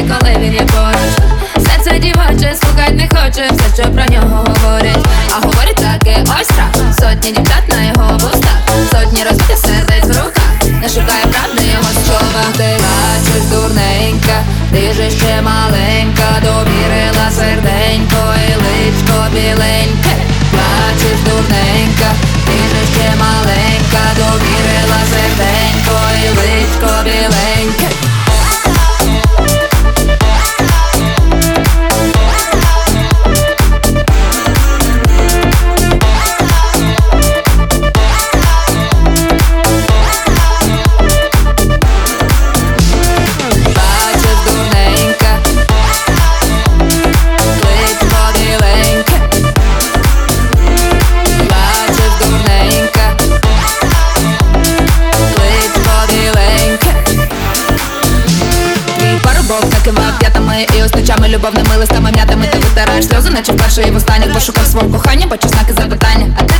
сонце коли він є поруч. Серце дівоче, слухать не хоче, все, що про нього говорять. А говорить таке, ось страх. Сотні дівчат на його вустах. Сотні розбитих сердець в руках Не шукає правди його слова Ти бачиш дурненька, ти же ще маленька. Довірила серденько і личко біленьке. Бачиш дурненька, парубок об'ятами І ось ночами любовними листами м'ятами. Ти витираєш сльози, наче вперше і в останніх Пошукав свого кохання, бо знаки запитання. А ти